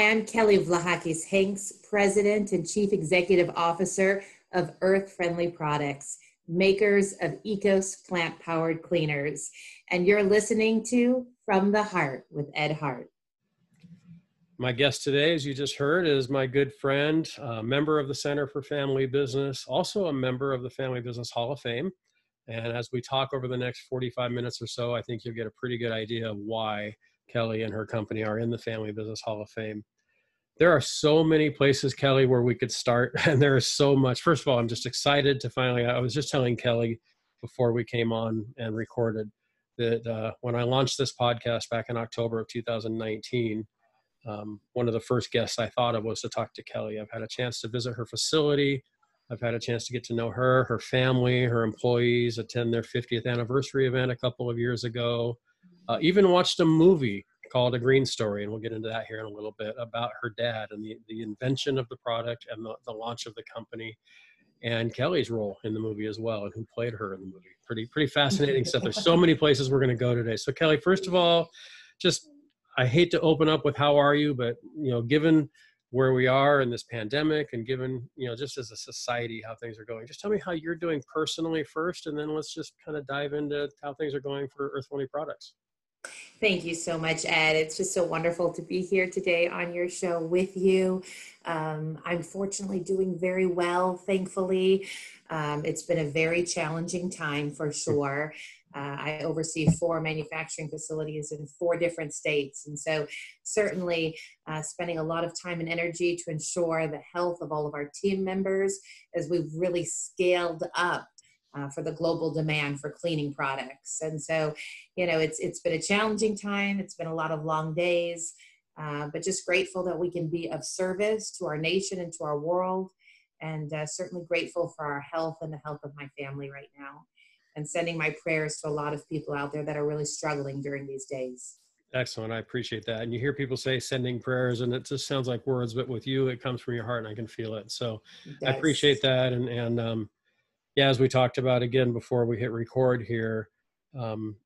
I'm Kelly Vlahakis Hanks, President and Chief Executive Officer of Earth Friendly Products, makers of Ecos plant powered cleaners. And you're listening to From the Heart with Ed Hart. My guest today, as you just heard, is my good friend, a member of the Center for Family Business, also a member of the Family Business Hall of Fame. And as we talk over the next 45 minutes or so, I think you'll get a pretty good idea of why Kelly and her company are in the Family Business Hall of Fame. There are so many places, Kelly, where we could start, and there is so much. First of all, I'm just excited to finally. I was just telling Kelly before we came on and recorded that uh, when I launched this podcast back in October of 2019, um, one of the first guests I thought of was to talk to Kelly. I've had a chance to visit her facility. I've had a chance to get to know her, her family, her employees, attend their 50th anniversary event a couple of years ago. Uh, even watched a movie called A Green Story, and we'll get into that here in a little bit about her dad and the, the invention of the product and the, the launch of the company and Kelly's role in the movie as well and who played her in the movie. Pretty pretty fascinating stuff. There's so many places we're going to go today. So Kelly, first of all, just I hate to open up with how are you, but you know, given where we are in this pandemic and given, you know, just as a society how things are going, just tell me how you're doing personally first and then let's just kind of dive into how things are going for Earth Friendly Products. Thank you so much, Ed. It's just so wonderful to be here today on your show with you. Um, I'm fortunately doing very well, thankfully. Um, it's been a very challenging time for sure. Uh, I oversee four manufacturing facilities in four different states. And so, certainly, uh, spending a lot of time and energy to ensure the health of all of our team members as we've really scaled up uh, for the global demand for cleaning products. And so, you know, it's it's been a challenging time. It's been a lot of long days, uh, but just grateful that we can be of service to our nation and to our world, and uh, certainly grateful for our health and the health of my family right now and sending my prayers to a lot of people out there that are really struggling during these days. Excellent. I appreciate that. And you hear people say sending prayers, and it just sounds like words, but with you, it comes from your heart, and I can feel it. So it I appreciate that. And and um, yeah, as we talked about again before we hit record here, um,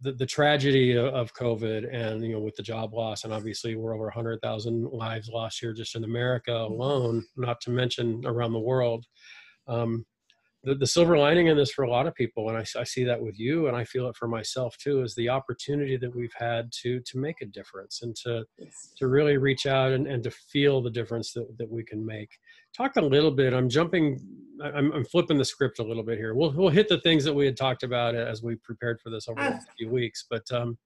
the the tragedy of COVID, and you know, with the job loss, and obviously we're over 100,000 lives lost here just in America mm-hmm. alone, not to mention around the world. Um, the, the silver lining in this for a lot of people and I, I, see that with you and i feel it for myself too is the opportunity that we've had to to make a difference and to yes. to really reach out and, and to feel the difference that, that we can make. Talk a little bit i'm jumping I'm, I'm flipping the script a little bit here. We'll, we'll hit the things that we had talked about as we prepared for this over the last few weeks but um,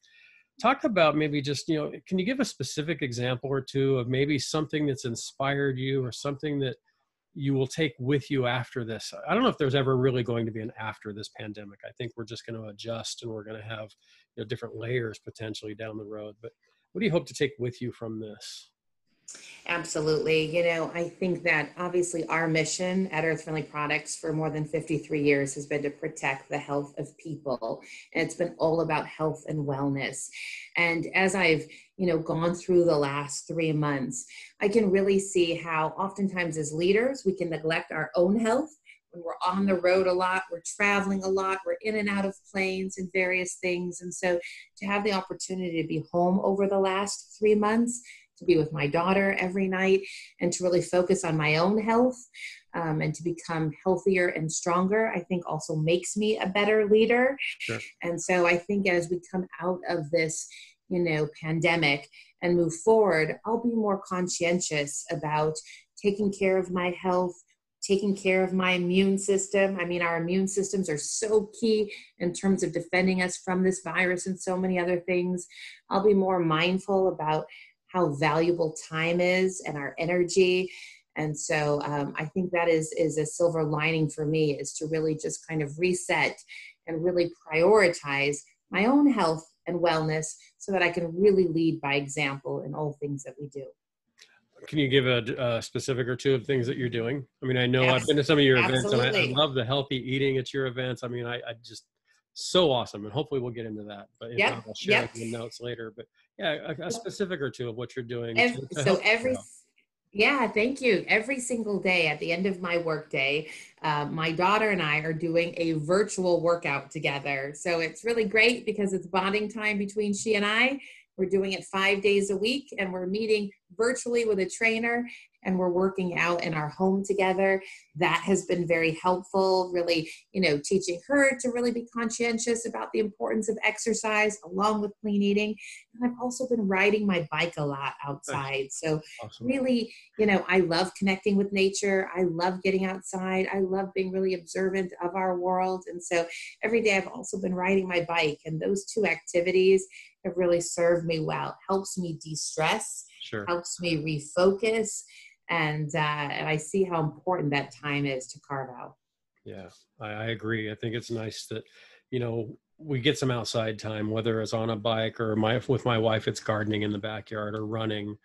talk about maybe just you know can you give a specific example or two of maybe something that's inspired you or something that you will take with you after this. I don't know if there's ever really going to be an after this pandemic. I think we're just going to adjust and we're going to have you know, different layers potentially down the road. But what do you hope to take with you from this? Absolutely. You know, I think that obviously our mission at Earth Friendly Products for more than 53 years has been to protect the health of people. And it's been all about health and wellness. And as I've, you know, gone through the last three months, I can really see how oftentimes as leaders, we can neglect our own health when we're on the road a lot, we're traveling a lot, we're in and out of planes and various things. And so to have the opportunity to be home over the last three months to be with my daughter every night and to really focus on my own health um, and to become healthier and stronger, I think also makes me a better leader. Sure. And so I think as we come out of this, you know, pandemic and move forward, I'll be more conscientious about taking care of my health, taking care of my immune system. I mean, our immune systems are so key in terms of defending us from this virus and so many other things. I'll be more mindful about how valuable time is and our energy and so um, i think that is is a silver lining for me is to really just kind of reset and really prioritize my own health and wellness so that i can really lead by example in all things that we do can you give a, a specific or two of things that you're doing i mean i know Absolutely. i've been to some of your events and I, I, love the healthy eating at your events i mean I, I just so awesome and hopefully we'll get into that but yeah i'll share yep. the notes later but yeah a, a, specific or two of what you're doing every, to, to so every yeah thank you. Every single day at the end of my workday uh, my daughter and i are doing a virtual workout together. So it's really great because it's bonding time between she and i. We're doing it five days a week and we're meeting virtually with a trainer and we're working out in our home together. That has been very helpful, really, you know, teaching her to really be conscientious about the importance of exercise along with clean eating. And I've also been riding my bike a lot outside. So, awesome. really, you know, I love connecting with nature. I love getting outside. I love being really observant of our world. And so, every day I've also been riding my bike. And those two activities have really served me well. Helps me de stress, sure. helps me refocus and uh, and I see how important that time is to carve out. Yeah, I, I agree. I think it's nice that you know we get some outside time, whether it's on a bike or my with my wife, it's gardening in the backyard or running.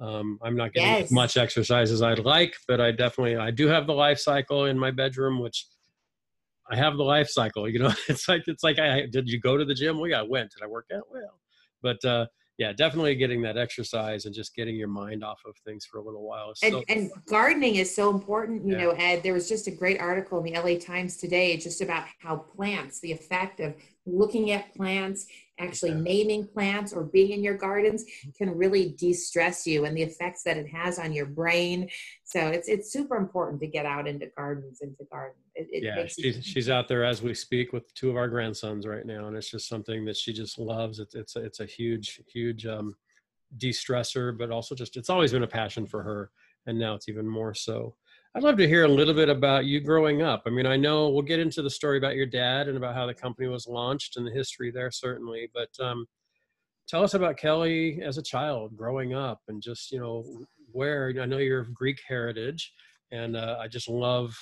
Um, I'm not getting yes. as much exercise as I'd like, but I definitely I do have the life cycle in my bedroom, which I have the life cycle. You know, it's like it's like I did you go to the gym? Well, yeah, I went. Did I work out? Well, but uh, yeah, definitely getting that exercise and just getting your mind off of things for a little while. And, so- and, gardening is so important. You yeah. know, Ed, there was just a great article in the LA Times today just about how plants, the effect of looking at plants actually yeah. naming plants or being in your gardens can really de-stress you and the effects that it has on your brain. So it's it's super important to get out into gardens into to garden. It, it yeah she's, she's out there as we speak with two of our grandsons right now and it's just something that she just loves. It's it's a, it's a huge huge um de-stressor but also just it's always been a passion for her and now it's even more so I'd love to hear a little bit about you growing up. I mean, I know we'll get into the story about your dad and about how the company was launched and the history there, certainly. But um, tell us about Kelly as a child growing up and just, you know, where I know you're of Greek heritage. And uh, I just love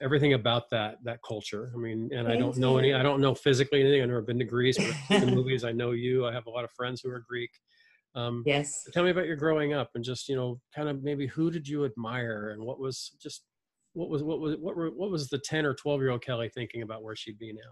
everything about that that culture. I mean, and Thank I don't know any, I don't know physically anything. I've never been to Greece, but in the movies, I know you. I have a lot of friends who are Greek. Um, yes. Tell me about your growing up and just, you know, kind of maybe who did you admire and what was just, what was, what was, what were, what was the 10 or 12 year old Kelly thinking about where she'd be now?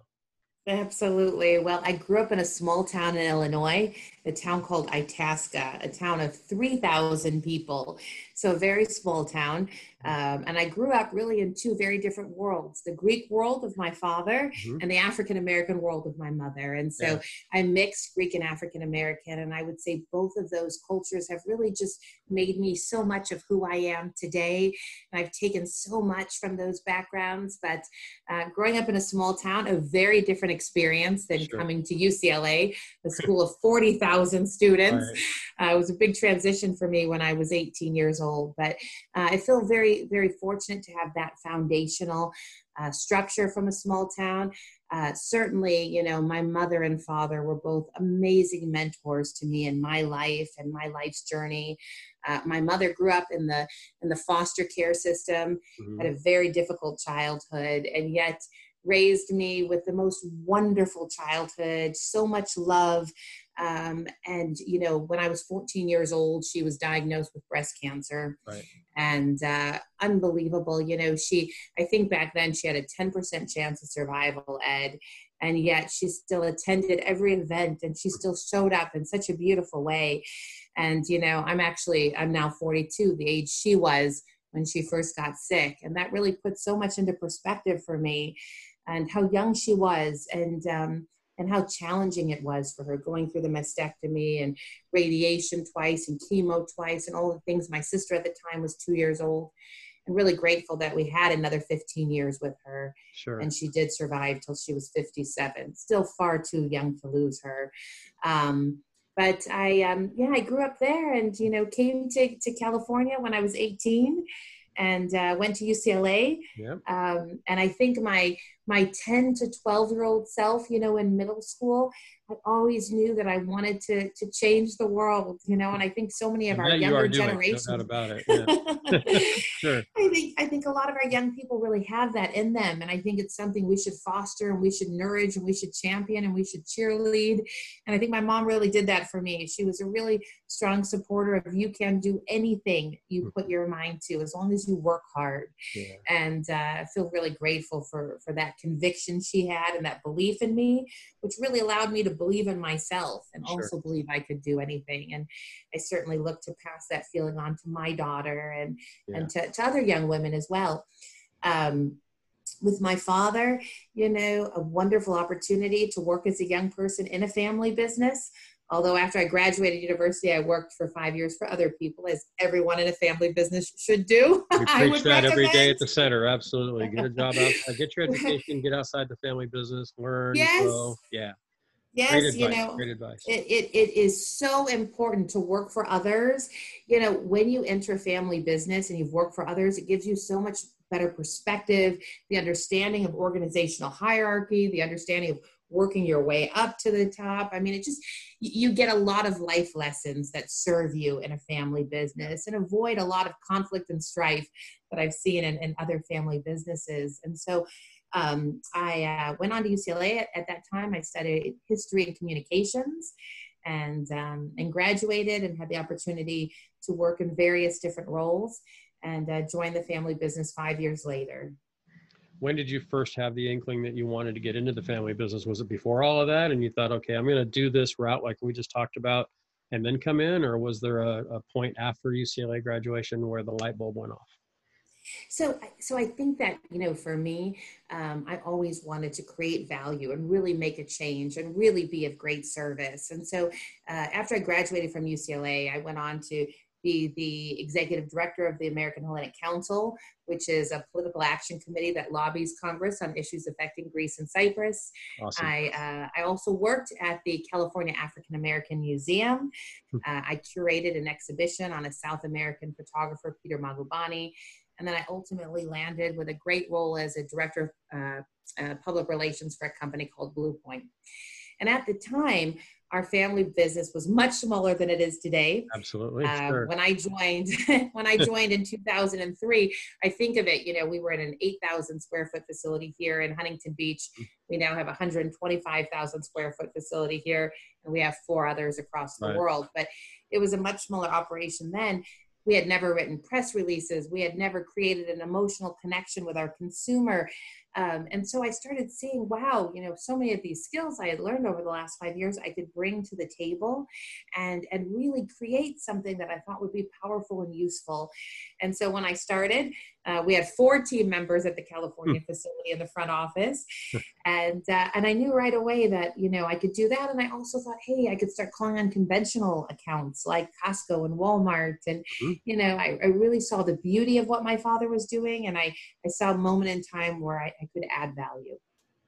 Absolutely. Well, I grew up in a small town in Illinois, a town called Itasca, a town of 3,000 people. So, a very small town. Um, and I grew up really in two very different worlds the Greek world of my father mm-hmm. and the African American world of my mother. And so yeah. I mixed Greek and African American. And I would say both of those cultures have really just made me so much of who I am today. And I've taken so much from those backgrounds. But uh, growing up in a small town, a very different experience than sure. coming to UCLA, a school of 40,000 students. Right. Uh, it was a big transition for me when I was 18 years old. But uh, I feel very very, fortunate to have that foundational uh, structure from a small town. Uh, certainly, you know, my mother and father were both amazing mentors to me in my life and my life's journey. Uh, my mother grew up in the in the foster care system, mm-hmm. had a very difficult childhood, and yet raised me with the most wonderful childhood, so much love, um, and you know, when I was 14 years old, she was diagnosed with breast cancer, right. and uh, unbelievable. You know, she I think back then she had a 10% chance of survival, Ed, and yet she still attended every event and she still showed up in such a beautiful way. And you know, I'm actually I'm now 42, the age she was when she first got sick, and that really put so much into perspective for me, and how young she was, and um, and how challenging it was for her going through the mastectomy and radiation twice and chemo twice and all the things. My sister at the time was two years old and really grateful that we had another 15 years with her. Sure. And she did survive till she was 57. Still far too young to lose her. Um, but I, um, yeah, I grew up there and, you know, came to, to California when I was 18 and uh, went to UCLA. Yep. Um, and I think my my 10 to 12 year old self, you know, in middle school, I always knew that I wanted to to change the world, you know, and I think so many of our younger generations no about it. Yeah. sure. I think I think a lot of our young people really have that in them. And I think it's something we should foster and we should nourish and we should champion and we should cheerlead. And I think my mom really did that for me. She was a really strong supporter of you can do anything you hmm. put your mind to as long as you work hard. Yeah. And uh, I feel really grateful for for that conviction she had and that belief in me, which really allowed me to believe in myself and sure. also believe I could do anything. And I certainly look to pass that feeling on to my daughter and, yeah. and to, to other young women as well. Um, with my father, you know, a wonderful opportunity to work as a young person in a family business although after I graduated university, I worked for five years for other people, as everyone in a family business should do. We preach that every day at the center. Absolutely, get a job outside, uh, get your education, get outside the family business, learn, yes. grow. Yeah. Yes, you know, Great advice. it, it, it is so important to work for others. You know, when you enter family business and you've worked for others, it gives you so much better perspective, the understanding of organizational hierarchy, the understanding of working your way up to the top. I mean, it just, you get a lot of life lessons that serve you in a family business and avoid a lot of conflict and strife that I've seen in, in other family businesses. And so, um, I uh, went on to UCLA at, at, that time. I studied history and communications and, um, and graduated and had the opportunity to work in various different roles and uh, joined the family business five years later. When did you first have the inkling that you wanted to get into the family business? Was it before all of that and you thought, okay, I'm going to do this route like we just talked about and then come in? Or was there a, a point after UCLA graduation where the light bulb went off? So, so I think that you know, for me, um, I always wanted to create value and really make a change and really be of great service. And so, uh, after I graduated from UCLA, I went on to be the executive director of the American Hellenic Council, which is a political action committee that lobbies Congress on issues affecting Greece and Cyprus. Awesome. I, uh, I also worked at the California African American Museum. Hmm. Uh, I curated an exhibition on a South American photographer, Peter Magubane. And then I ultimately landed with a great role as a director of uh, uh, public relations for a company called Bluepoint. And at the time, our family business was much smaller than it is today. Absolutely. Uh, sure. When I joined, when I joined in 2003, I think of it. You know, we were in an 8,000 square foot facility here in Huntington Beach. Mm. We now have 125,000 square foot facility here, and we have four others across the right. world. But it was a much smaller operation then we had never written press releases we had never created an emotional connection with our consumer um, and so i started seeing wow you know so many of these skills i had learned over the last five years i could bring to the table and and really create something that i thought would be powerful and useful. And so when i started uh, we had four team members at the California hmm. facility in the front office, and uh, and I knew right away that you know I could do that. And I also thought, hey, I could start calling on conventional accounts like Costco and Walmart, and mm-hmm. you know I, I, really saw the beauty of what my father was doing, and I I saw a moment in time where I, I could add value.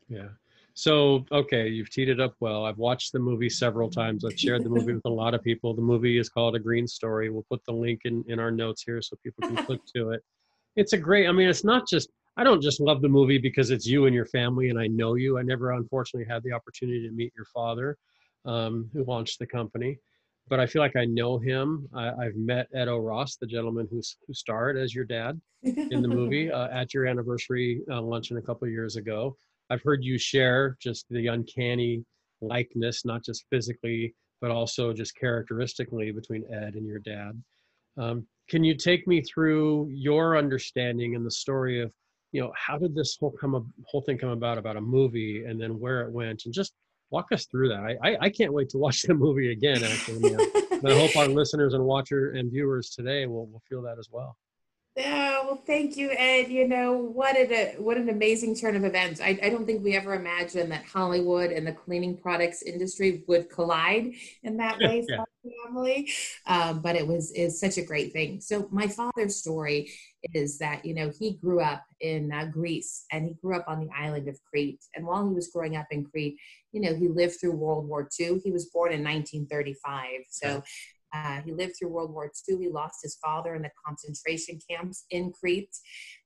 Yeah. So, okay, you've teed it up well. I've watched the movie several times. I've shared the movie with a lot of people. The movie is called A Green Story. We'll put the link in, in our notes here so people can click to it it's a great. I mean, it's not just. I don't just love the movie because it's you and your family, and I know you. I never, unfortunately, had the opportunity to meet your father, um, who launched the company, but I feel like I know him. I, have met Ed O'Ross, the gentleman who who starred as your dad in the movie uh, at your anniversary uh, luncheon a couple years ago. I've heard you share just the uncanny likeness, not just physically, but also just characteristically between Ed and your dad. Um, can you take me through your understanding and the story of, you know, how did this whole come whole thing come about about a movie and then where it went and just walk us through that. I, I, I can't wait to watch the movie again. Actually, I hope our listeners and watcher and viewers today will will feel that as well. Yeah, well, thank you, Ed. You know what a what an amazing turn of events. I, I don't think we ever imagined that Hollywood and the cleaning products industry would collide in that way for yeah. family, um, but it was is such a great thing. So my father's story is that you know he grew up in uh, Greece and he grew up on the island of Crete. And while he was growing up in Crete, you know he lived through World War II. He was born in 1935, so uh, he lived through World War II. He lost his father in the concentration camps in Crete.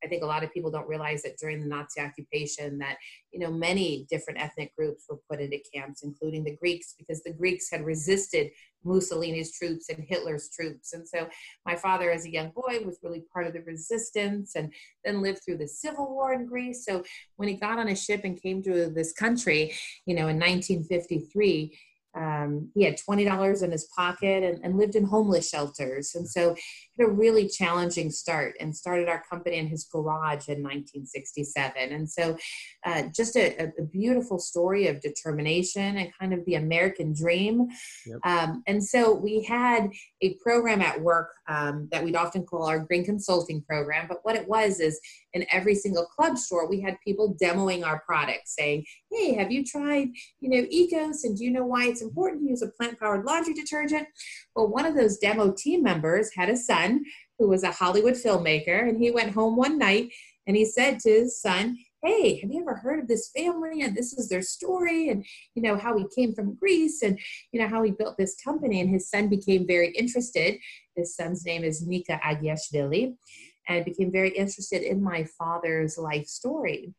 I think a lot of people don't realize that during the Nazi occupation that, you know, many different ethnic groups were put into camps, including the Greeks, because the Greeks had resisted Mussolini's troops and Hitler's troops. And so my father, as a young boy, was really part of the resistance and then lived through the civil war in Greece. So when he got on a ship and came to this country, you know, in 1953, um, he had $20 in his pocket and, and, lived in homeless shelters. And so had a really challenging start and started our company in his garage in 1967. And so uh, just a, a, beautiful story of determination and kind of the American dream. Yep. Um, and so we had a program at work um, that we'd often call our green consulting program. But what it was is in every single club store, we had people demoing our products saying, hey, have you tried, you know, ECOS and do you know why it's it's important to use a plant powered laundry detergent. Well, one of those demo team members had a son who was a Hollywood filmmaker, and he went home one night and he said to his son, hey have you ever heard of this family and this is their story and you know how he came from greece and you know how he built this company? And his son became very interested. His son's name is nika agiashvili and became very interested in my father's life story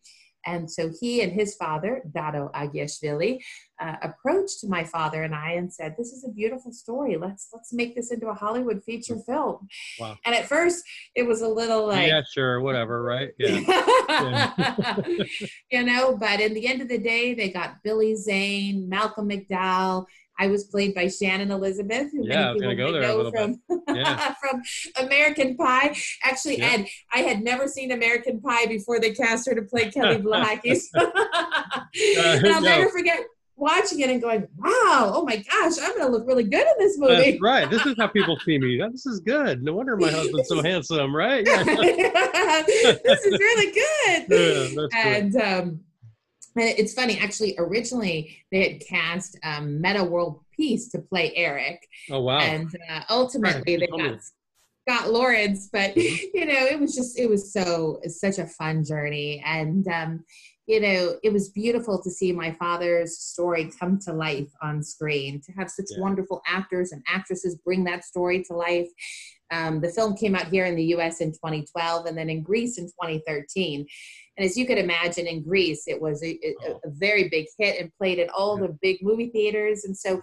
and so he and his father, Dado Agiashvili, uh, approached my father and I and said, "This is a beautiful story. Let's let's make this into a Hollywood feature film." Wow. And at first, it was a little like, "Yeah, sure, whatever, right?" Yeah. yeah. you know, but in the end of the day, they got Billy Zane, Malcolm McDowell, I was played by Shannon Elizabeth, who yeah, many people go know from, yeah. from American Pie. Actually, yeah. Ed, I had never seen American Pie before they cast her to play Kelly Vlahakis. uh, and I'll no. never forget watching it and going, "Wow, oh my gosh, I'm going to look really good in this movie." That's right. This is how people see me. This is good. No wonder my husband's so handsome, right? Yeah. this is really good. Yeah, and um, and it's funny, actually, originally they had cast um, Metta World Peace to play Eric. Oh, wow. And uh, ultimately they got Scott Lawrence, but, mm-hmm. you know, it was just, it was so, such a fun journey. And, um, you know, it was beautiful to see my father's story come to life on screen, to have such yeah. wonderful actors and actresses bring that story to life. Um, the film came out here in the US in 2012 and then in Greece in 2013. And as you could imagine, in Greece, it was a, a, a oh. very big hit and played at all the big movie theaters. And so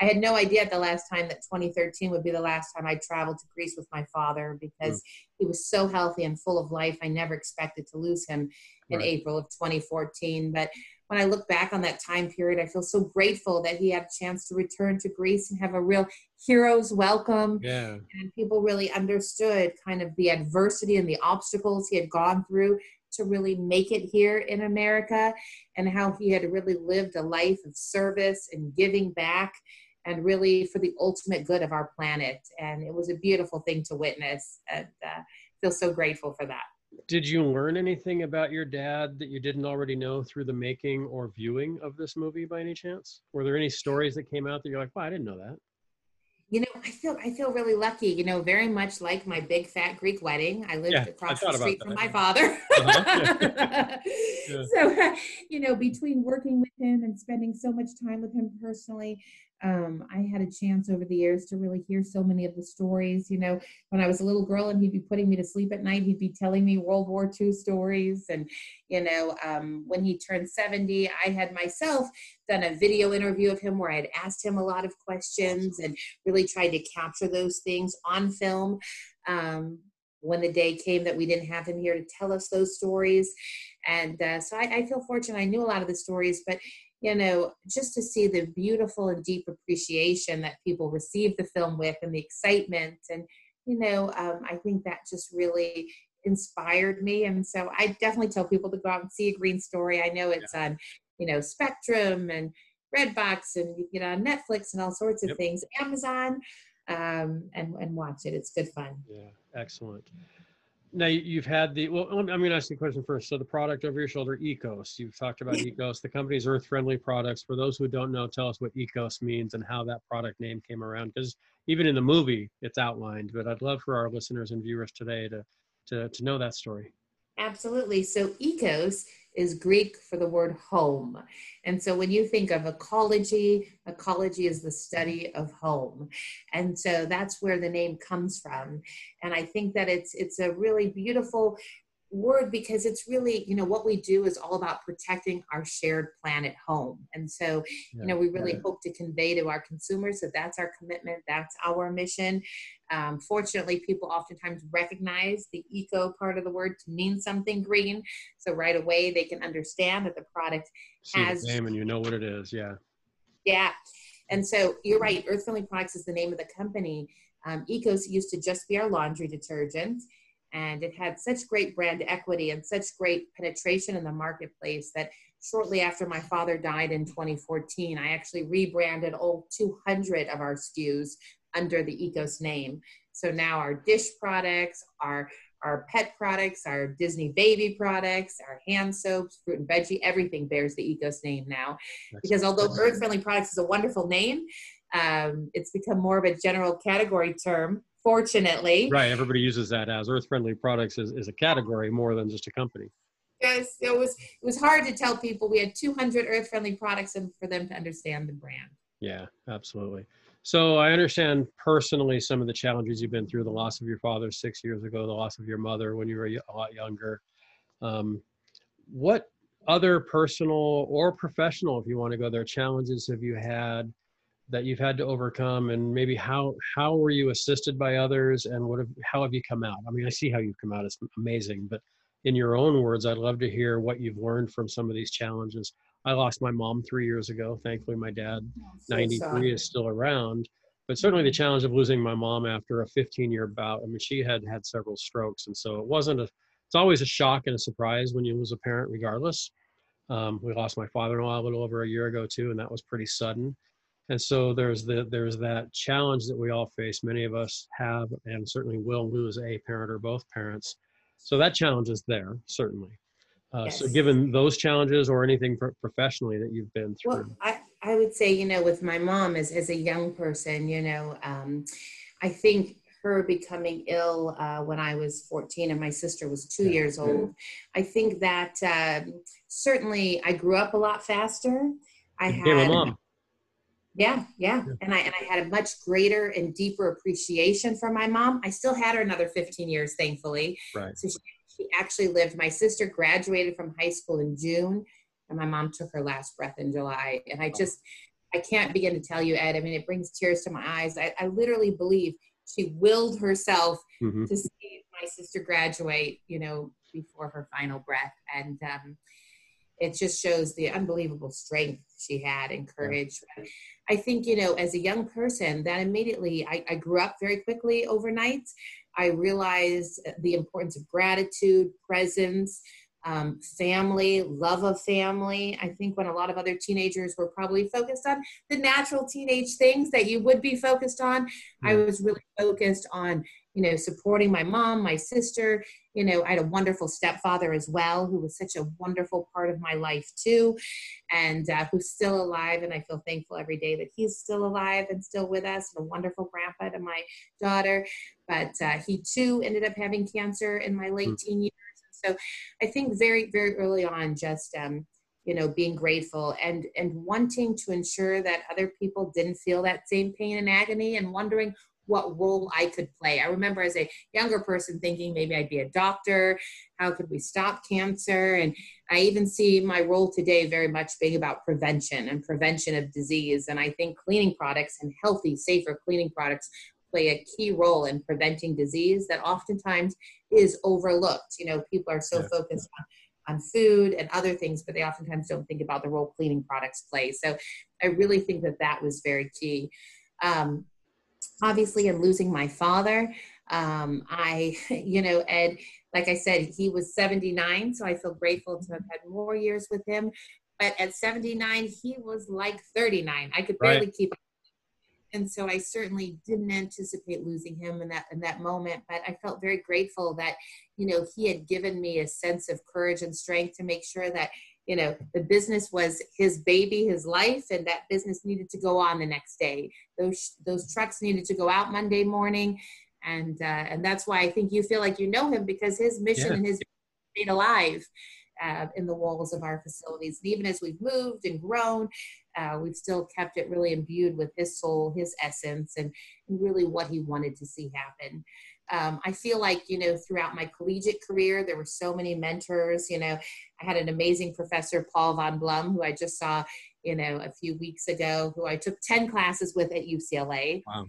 I had no idea at the last time that 2013 would be the last time I traveled to Greece with my father because mm. he was so healthy and full of life. I never expected to lose him in right. April of 2014. But when I look back on that time period, I feel so grateful that he had a chance to return to Greece and have a real hero's welcome. Yeah. And people really understood kind of the adversity and the obstacles he had gone through to really make it here in America and how he had really lived a life of service and giving back and really for the ultimate good of our planet. And it was a beautiful thing to witness and uh, feel so grateful for that. Did you learn anything about your dad that you didn't already know through the making or viewing of this movie by any chance? Were there any stories that came out that you're like, wow, I didn't know that? you know i feel i feel really lucky you know very much like my big fat greek wedding i lived yeah, across I the street from my father uh-huh. yeah. Yeah. so you know between working with him and spending so much time with him personally um, I had a chance over the years to really hear so many of the stories. You know, when I was a little girl and he'd be putting me to sleep at night, he'd be telling me World War II stories. And, you know, um, when he turned 70, I had myself done a video interview of him where I had asked him a lot of questions and really tried to capture those things on film. Um, when the day came that we didn't have him here to tell us those stories. And uh, so I, I, feel fortunate. I knew a lot of the stories, but you know, just to see the beautiful and deep appreciation that people receive the film with and the excitement. And, you know, um, I think that just really inspired me. And so I definitely tell people to go out and see a green story. I know it's yeah. on, you know, Spectrum and Redbox and you get on Netflix and all sorts of yep. things, Amazon, um, and, and watch it. It's good fun. Yeah, excellent now you've had the well i'm going to ask you a question first. So the product over your shoulder ecos. You've talked about ecos. The company's earth friendly products. For those who don't know tell us what ecos means and how that product name came around because even in the movie it's outlined but i'd love for our listeners and viewers today to to, to know that story. Absolutely. So ecos is Greek for the word home. And so when you think of ecology, ecology is the study of home. And so that's where the name comes from. And I think that it's it's a really beautiful word because it's really you know what we do is all about protecting our shared planet home. And so yeah, you know we really yeah. hope to convey to our consumers that that's our commitment that's our mission. Um, fortunately people oftentimes recognize the eco part of the word to mean something green. So right away they can understand that the product See has the name and you know what it is yeah. Yeah. And so you're right earth friendly products is the name of the company. Um, ecos used to just be our laundry detergent and it had such great brand equity and such great penetration in the marketplace that shortly after my father died in 2014 i actually rebranded all 200 of our skus under the ecos name so now our dish products our our pet products, our Disney baby products, our hand soaps, fruit and veggie, everything bears the Ecos name now. Because although Earth Friendly Products is a wonderful name, um, it's become more of a general category term, fortunately. Right. Everybody uses that as Earth Friendly Products is, is a category more than just a company. Yes, it was it was hard to tell people we had 200 earth friendly products and for them to understand the brand. Yeah, absolutely. So I understand personally some of the challenges you've been through: the loss of your father six years ago, the loss of your mother when you were a lot younger. Um, what other personal or professional, if you want to go there, challenges have you had that you've had to overcome, and maybe how how were you assisted by others, and what have, how have you come out? I mean, I see how you've come out; it's amazing, but in your own words, I'd love to hear what you've learned from some of these challenges. I lost my mom three years ago. Thankfully, my dad, oh, so 93, sorry. is still around. But certainly the challenge of losing my mom after a 15 year bout, I mean, she had had several strokes. And so it wasn't a, it's always a shock and a surprise when you lose a parent, regardless. Um, we lost my father-in-law a little over a year ago too, and that was pretty sudden. And so there's the there's that challenge that we all face. Many of us have and certainly will lose a parent or both parents. So that challenge is there, certainly. Uh, yes. So, given those challenges or anything pro- professionally that you've been through? Well, I, I would say, you know, with my mom as, as a young person, you know, um, I think her becoming ill uh, when I was 14 and my sister was two years old, I think that um, certainly I grew up a lot faster. I you had. Yeah, yeah, and I and I had a much greater and deeper appreciation for my mom. I still had her another 15 years, thankfully. Right. So she, she actually lived. My sister graduated from high school in June, and my mom took her last breath in July. And I just, I can't begin to tell you, Ed. I mean, it brings tears to my eyes. I, I literally believe she willed herself mm-hmm. to see my sister graduate. You know, before her final breath, and um, it just shows the unbelievable strength she had and courage. Yeah. I think, you know, as a young person, that immediately I, I grew up very quickly overnight. I realized the importance of gratitude, presence, um, family, love of family. I think when a lot of other teenagers were probably focused on the natural teenage things that you would be focused on. I was really focused on you know, supporting my mom, my sister. You know, I had a wonderful stepfather as well, who was such a wonderful part of my life too, and uh, who's still alive. And I feel thankful every day that he's still alive and still with us, and a wonderful grandpa to my daughter. But uh, he too ended up having cancer in my late mm-hmm. teen years. So I think very, very early on, just um, you know being grateful and and wanting to ensure that other people didn't feel that same pain and agony and wondering what role I could play. I remember as a younger person thinking maybe I'd be a doctor. How could we stop cancer? And I even see my role today very much being about prevention and prevention of disease. And I think cleaning products and healthy, safer cleaning products play a key role in preventing disease that oftentimes is overlooked. You know, people are so yeah. focused on on food and other things, but they oftentimes don't think about the role cleaning products play. So I really think that that was very key. Um, obviously in losing my father um, i you know ed like i said he was 79 so i feel grateful to have had more years with him but at 79 he was like 39 i could barely right. keep up and so I certainly didn't anticipate losing him in that in that moment. But I felt very grateful that, you know, he had given me a sense of courage and strength to make sure that you know the business was his baby his life and that business needed to go on the next day. Those those trucks needed to go out monday morning and uh, and that's why i think you feel like you know him because his mission yeah. and his stayed alive uh, in the walls of our facilities. And even as we've moved and grown uh, we've still kept it really imbued with his soul his essence and really what he wanted to see happen um, I feel like, you know, throughout my collegiate career, there were so many mentors. You know, I had an amazing professor, Paul von Blum, who I just saw, you know, a few weeks ago, who I took 10 classes with at UCLA. Wow.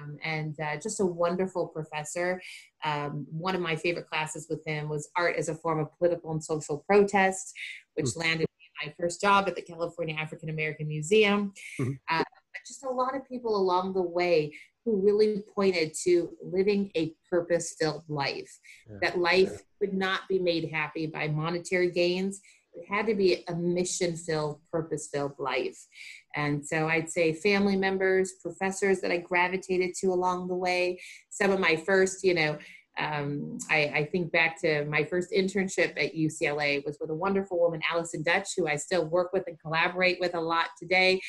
Um, and uh, just a wonderful professor. Um, one of my favorite classes with him was Art as a Form of Political and Social Protest, which mm-hmm. landed me my first job at the California African American Museum. Mm-hmm. Uh, just a lot of people along the way who really pointed to living a purpose filled life. Yeah. That life yeah. would not be made happy by monetary gains. It had to be a mission filled, purpose filled life. And so I'd say family members, professors that I gravitated to along the way, some of my first, you know, um, I, I, think back to my first internship at UCLA was with a wonderful woman, Allison Dutch, who I still work with and collaborate with a lot today,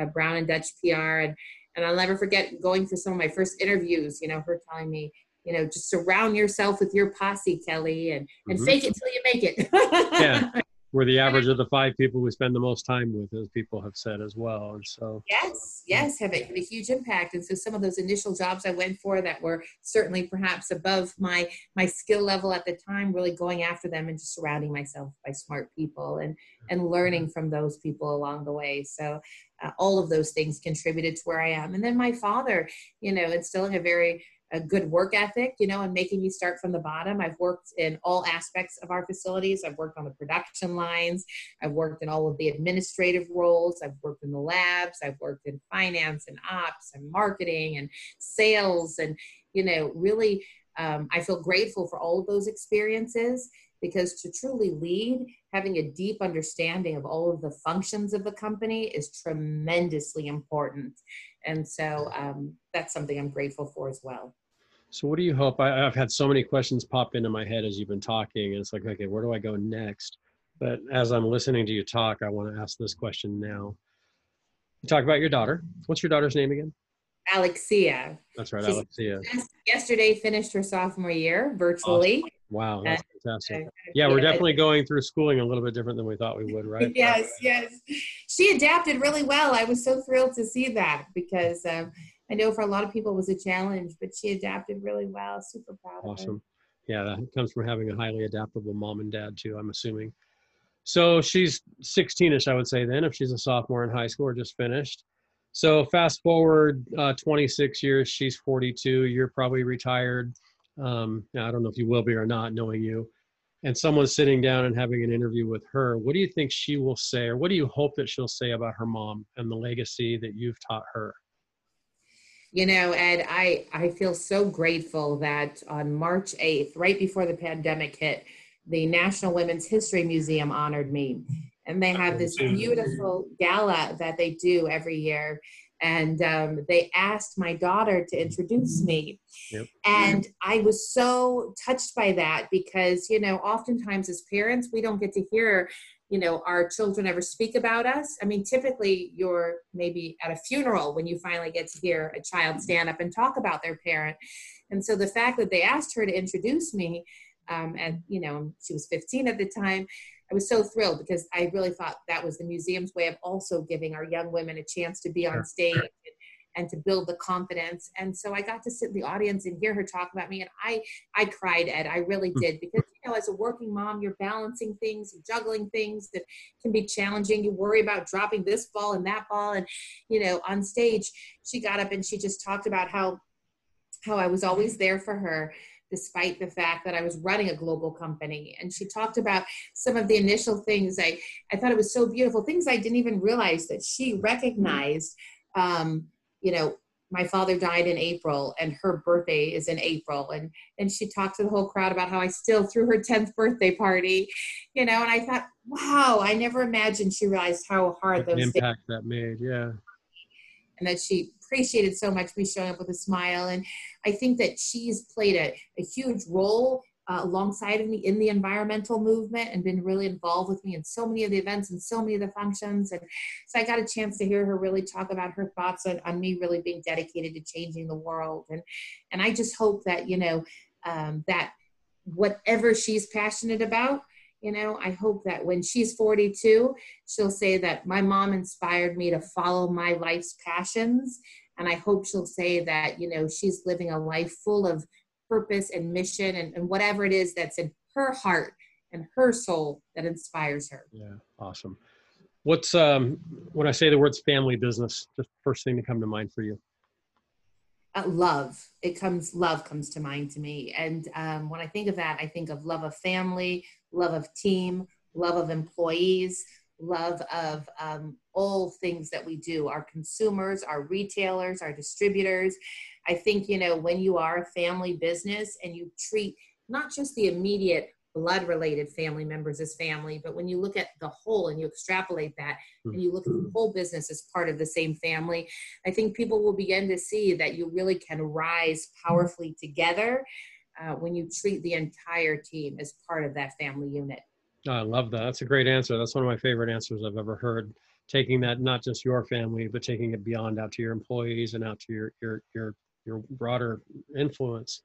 uh, Brown and Dutch PR. And, and I'll never forget going for some of my first interviews, you know, her telling me, you know, just surround yourself with your posse, Kelly, and, and mm-hmm. fake it till you make it. yeah. we're the average of the five people we spend the most time with, as people have said as well. And so, yes, yes, have a, have a huge impact. And so, some of those initial jobs I went for that were certainly perhaps above my my skill level at the time, really going after them and just surrounding myself by smart people and and learning from those people along the way. So, uh, all of those things contributed to where I am. And then my father, you know, instilling a very a good work ethic, you know, and making me start from the bottom. I've worked in all aspects of our facilities. I've worked on the production lines. I've worked in all of the administrative roles. I've worked in the labs. I've worked in finance and ops and marketing and sales. And, you know, really, um, I feel grateful for all of those experiences because to truly lead, having a deep understanding of all of the functions of the company is tremendously important. And so um, that's something I'm grateful for as well. So what do you hope? I, have had so many questions pop into my head as you've been talking. And it's like, okay, where do I go next? But as I'm listening to you talk, I want to ask this question now. You talk about your daughter. What's your daughter's name again? Alexia. That's right, She's Alexia. Yesterday finished her sophomore year virtually. Awesome. Wow, that's fantastic. Yeah, we're definitely going through schooling a little bit different than we thought we would, right? yes, yes. She adapted really well. I was so thrilled to see that because um, I know for a lot of people it was a challenge, but she adapted really well. Super proud awesome. Yeah, that comes from having a highly adaptable mom and dad too, I'm assuming. So she's 16ish, I would say then, if she's a sophomore in high school or just finished. So fast forward uh, 26 years, she's 42. You're probably retired. Um, I don't know if you will be or not, knowing you. And someone's sitting down and having an interview with her. What do you think she will say, or what do you hope that she'll say about her mom and the legacy that you've taught her? You know, Ed, I, I feel so grateful that on March 8th, right before the pandemic hit, the National Women's History Museum honored me. And they have this beautiful gala that they do every year. And um, they asked my daughter to introduce me. Yep. And I was so touched by that because, you know, oftentimes as parents, we don't get to hear you know our children ever speak about us i mean typically you're maybe at a funeral when you finally get to hear a child stand up and talk about their parent and so the fact that they asked her to introduce me um, and you know she was 15 at the time i was so thrilled because i really thought that was the museum's way of also giving our young women a chance to be on stage and to build the confidence. And so I got to sit in the audience and hear her talk about me. And I, I cried, Ed. I really hmm. did because, know, as a working mom, you're balancing things, juggling things that can be challenging. You worry about dropping this ball and that ball. And, you know, on stage, she got up and she just talked about how, how I was always there for her despite the fact that I was running a global company. And she talked about some of the initial things. I, I thought it was so beautiful, things I didn't even realize that she recognized um, you know, my father died in April and her birthday is in April. And, and she talked to the whole crowd about how I still threw her 10th birthday party, you know, and I thought, wow, I never imagined she realized how hard those impact that made. Yeah. And that she appreciated so much me showing up with a smile. And I think that she's played a, a huge role uh, alongside of me in the environmental movement and been really involved with me in so many of the events and so many of the functions. And so I got a chance to hear her really talk about her thoughts on, on me really being dedicated to changing the world. And, and I just hope that, you know, um, that whatever she's passionate about, you know, I hope that when she's 42, she'll say that my mom inspired me to follow my life's passions. And I hope she'll say that, you know, she's living a life full of purpose and mission and, and whatever it is that's in her heart and her soul that inspires her. Yeah, awesome. What's um when I say the words family business, the first thing to come to mind for you? Uh, love. It comes love comes to mind to me, and um, when I think of that, I think of love of family, love of team, love of employees, love of um, all things that we do. Our consumers, our retailers, our distributors, I think, you know, when you are a family business and you treat not just the immediate blood related family members as family, but when you look at the whole and you extrapolate that and you look at the whole business as part of the same family, I think people will begin to see that you really can rise powerfully together uh, when you treat the entire team as part of that family unit. I love that. That's a great answer. That's one of my favorite answers I've ever heard. Taking that not just your family, but taking it beyond out to your employees and out to your your your your broader influence.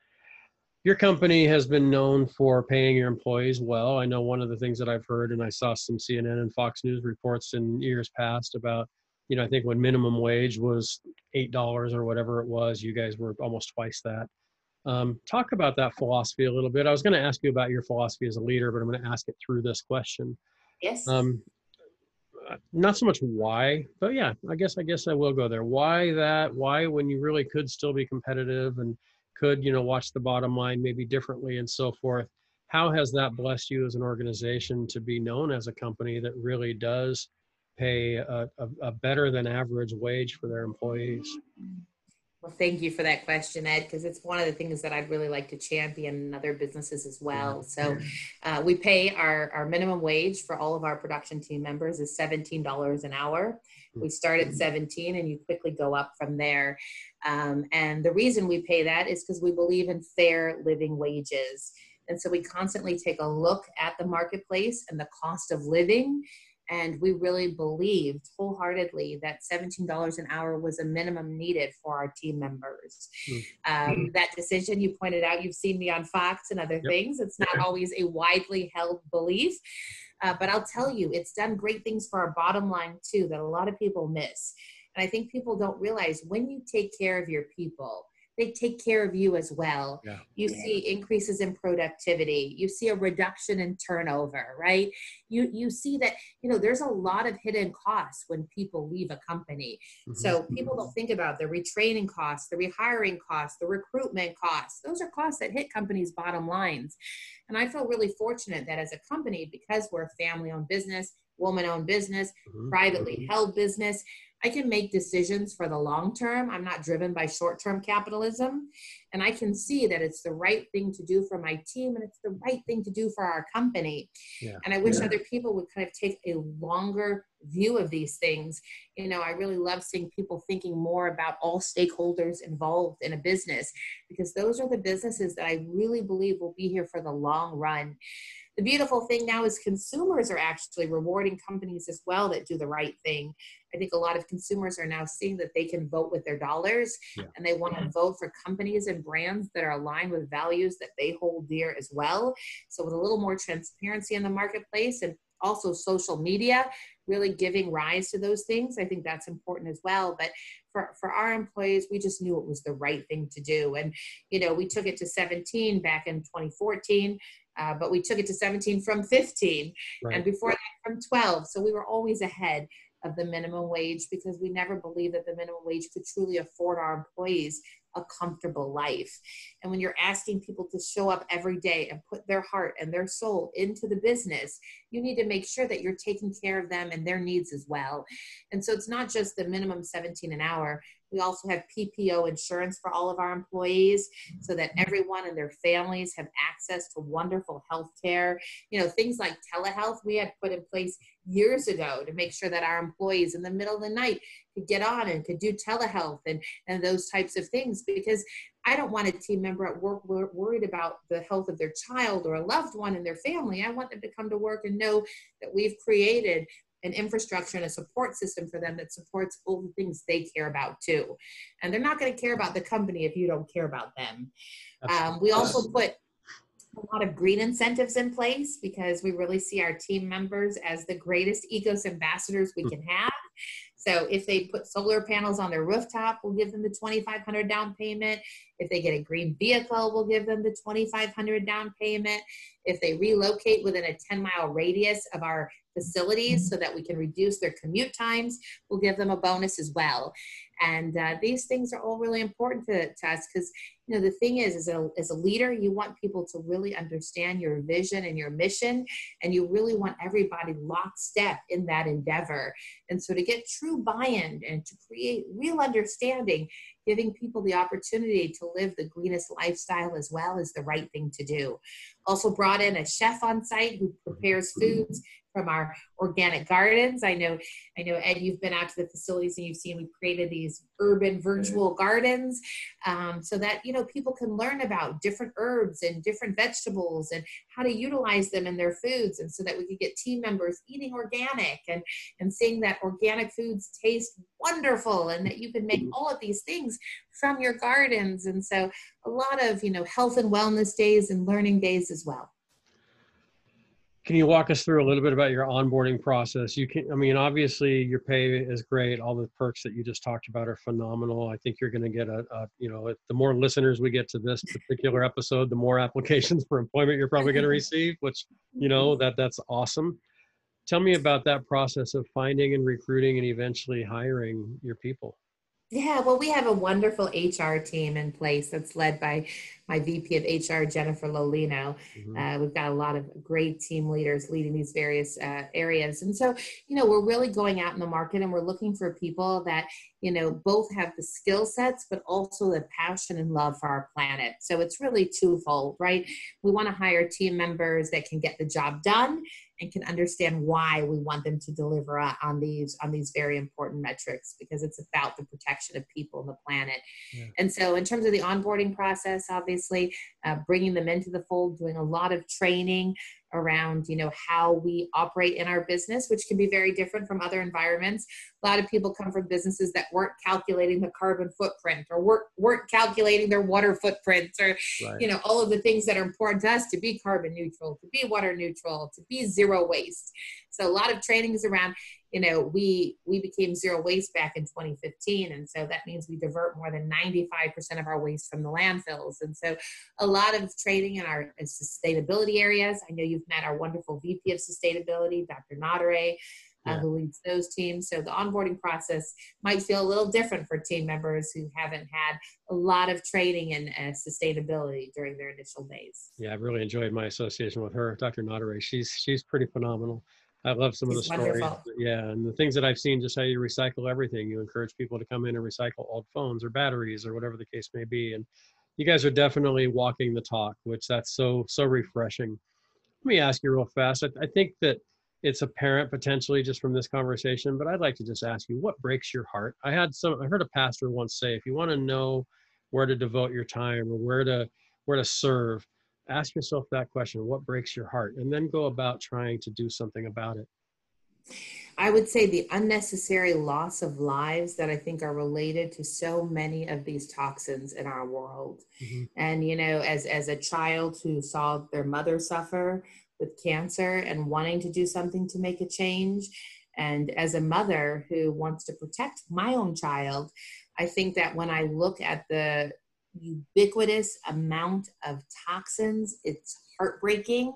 Your company has been known for paying your employees well. I know one of the things that I've heard, and I saw some CNN and Fox News reports in years past about, you know, I think when minimum wage was eight dollars or whatever it was, you guys were almost twice that. Um, talk about that philosophy a little bit. I was going to ask you about your philosophy as a leader, but I'm going to ask it through this question. Yes. Um, uh, not so much why, but yeah, I guess I guess I will go there. Why that? Why when you really could still be competitive and could you know watch the bottom line maybe differently and so forth? How has that blessed you as an organization to be known as a company that really does pay a, a, a better than average wage for their employees? Well, thank you for that question, Ed, because it's one of the things that I'd really like to champion in other businesses as well. So, uh, we pay our, our minimum wage for all of our production team members is $17 an hour. We start at 17 and you quickly go up from there. Um, and the reason we pay that is because we believe in fair living wages. And so we constantly take a look at the marketplace and the cost of living and we really believed wholeheartedly that $17 an hour was a minimum needed for our team members. Mm-hmm. Um, that decision you pointed out, you've seen me on Fox and other yep. things. It's not always a widely held belief. Uh, but I'll tell you, it's done great things for our bottom line too that a lot of people miss. And I think people don't realize when you take care of your people, they take care of you as well. Yeah. You yeah. see increases in productivity. You see a reduction in turnover, right? You you see that you know there's a lot of hidden costs when people leave a company. Mm-hmm. So people don't think about the retraining costs, the rehiring costs, the recruitment costs. Those are costs that hit companies' bottom lines. And I feel really fortunate that as a company, because we're a family-owned business, woman-owned business, mm-hmm. privately mm-hmm. held business, I can make decisions for the long term. I'm not driven by short term capitalism. And I can see that it's the right thing to do for my team and it's the right thing to do for our company. Yeah. And I wish yeah. other people would kind of take a longer view of these things. You know, I really love seeing people thinking more about all stakeholders involved in a business because those are the businesses that I really believe will be here for the long run the beautiful thing now is consumers are actually rewarding companies as well that do the right thing. I think a lot of consumers are now seeing that they can vote with their dollars yeah. and they want to vote for companies and brands that are aligned with values that they hold dear as well. So, with a little more transparency in the marketplace and also social media really giving rise to those things i think that's important as well but for, for our employees we just knew it was the right thing to do and you know we took it to 17 back in 2014 uh, but we took it to 17 from 15 right. and before that from 12 so we were always ahead of the minimum wage because we never believed that the minimum wage could truly afford our employees a comfortable life. And when you're asking people to show up every day and put their heart and their soul into the business, you need to make sure that you're taking care of them and their needs as well. And so it's not just the minimum 17 an hour. We also have PPO insurance for all of our employees so that everyone and their families have access to wonderful health care. You know, things like telehealth we had put in place years ago to make sure that our employees in the middle of the night could get on and could do telehealth and, and those types of things because I don't want a team member at work worried about the health of their child or a loved one in their family. I want them to come to work and know that we've created an infrastructure and a support system for them that supports all the things they care about too. And they're not going to care about the company if you don't care about them. Um, we also put a lot of green incentives in place because we really see our team members as the greatest ecos ambassadors we hmm. can have. So if they put solar panels on their rooftop, we'll give them the 2500 down payment. If they get a green vehicle, we'll give them the 2500 down payment. If they relocate within a 10 mile radius of our facilities so that we can reduce their commute times, we'll give them a bonus as well. And uh, these things are all really important to, to us because you know the thing is as a, as a leader you want people to really understand your vision and your mission and you really want everybody lockstep in that endeavor. And so to get true buy-in and to create real understanding giving people the opportunity to live the greenest lifestyle as well is the right thing to do. Also brought in a chef on site who prepares foods from our organic gardens. I know, I know, Ed, you've been out to the facilities and you've seen we've created these urban virtual gardens, um, so that you know people can learn about different herbs and different vegetables and how to utilize them in their foods, and so that we could get team members eating organic and and seeing that organic foods taste wonderful and that you can make mm-hmm. all of these things from your gardens. And so a lot of you know health and wellness days and learning days as well. Can you walk us through a little bit about your onboarding process? You can, I mean, obviously your pay is great. All the perks that you just talked about are phenomenal. I think you're going to get a, a, you know, the more listeners we get to this particular episode, the more applications for employment you're probably going to receive, which, you know, that that's awesome. Tell me about that process of finding and recruiting and eventually hiring your people. Yeah, well, we have a wonderful HR team in place that's led by my VP of HR, Jennifer Lolino. Mm-hmm. Uh, we've got a lot of great team leaders leading these various uh, areas. And so, you know, we're really going out in the market and we're looking for people that, you know, both have the skill sets, but also the passion and love for our planet. So it's really twofold, right? We want to hire team members that can get the job done and can understand why we want them to deliver on these on these very important metrics because it's about the protection of people and the planet yeah. and so in terms of the onboarding process obviously uh, bringing them into the fold doing a lot of training around you know how we operate in our business which can be very different from other environments a lot of people come from businesses that weren't calculating the carbon footprint or weren't, weren't calculating their water footprints or right. you know all of the things that are important to us to be carbon neutral to be water neutral to be zero waste so a lot of trainings around you know we we became zero waste back in 2015 and so that means we divert more than 95% of our waste from the landfills and so a lot of training in our in sustainability areas i know you've met our wonderful vp of sustainability dr Nadare, uh, who leads those teams. So the onboarding process might feel a little different for team members who haven't had a lot of training in uh, sustainability during their initial days. Yeah, I've really enjoyed my association with her, Dr. Nadare. She's she's pretty phenomenal. I love some of the stories. Yeah, and the things that I've seen, just how you recycle everything. You encourage people to come in and recycle old phones or batteries or whatever the case may be. And you guys are definitely walking the talk, which that's so so refreshing. Let me ask you real fast. I, I think that it's apparent potentially just from this conversation, but I'd like to just ask you, what breaks your heart? I had some. I heard a pastor once say, if you want to know where to devote your time or where to where to serve, ask yourself that question what breaks your heart and then go about trying to do something about it i would say the unnecessary loss of lives that i think are related to so many of these toxins in our world mm-hmm. and you know as as a child who saw their mother suffer with cancer and wanting to do something to make a change and as a mother who wants to protect my own child i think that when i look at the ubiquitous amount of toxins. It's heartbreaking.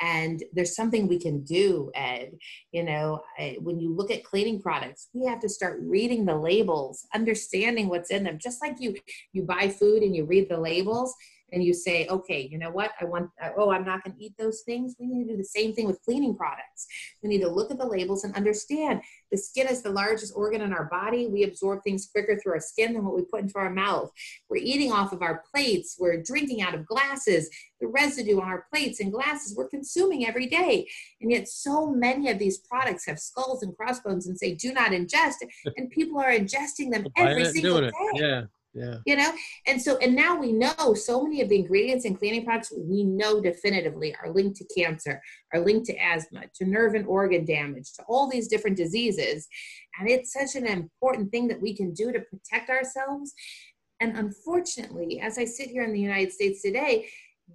And there's something we can do, Ed. You know, when you look at cleaning products, we have to start reading the labels, understanding what's in them. Just like you, you buy food and you read the labels, and you say, okay, you know what? I want, uh, oh, I'm not going to eat those things. We need to do the same thing with cleaning products. We need to look at the labels and understand the skin is the largest organ in our body. We absorb things quicker through our skin than what we put into our mouth. We're eating off of our plates. We're drinking out of glasses. The residue on our plates and glasses we're consuming every day. And yet, so many of these products have skulls and crossbones and say, do not ingest. And people are ingesting them every single day. Yeah. Yeah. You know, and so, and now we know so many of the ingredients in cleaning products we know definitively are linked to cancer, are linked to asthma, to nerve and organ damage, to all these different diseases. And it's such an important thing that we can do to protect ourselves. And unfortunately, as I sit here in the United States today,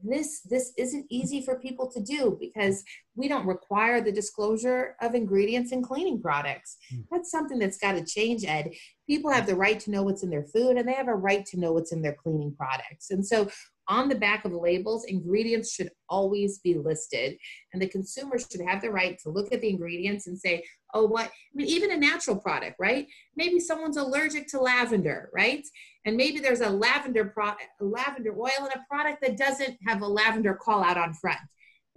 this this isn't easy for people to do because we don't require the disclosure of ingredients in cleaning products hmm. that's something that's got to change ed people have the right to know what's in their food and they have a right to know what's in their cleaning products and so on the back of labels, ingredients should always be listed. And the consumer should have the right to look at the ingredients and say, oh, what? I mean, even a natural product, right? Maybe someone's allergic to lavender, right? And maybe there's a lavender pro- lavender oil in a product that doesn't have a lavender call out on front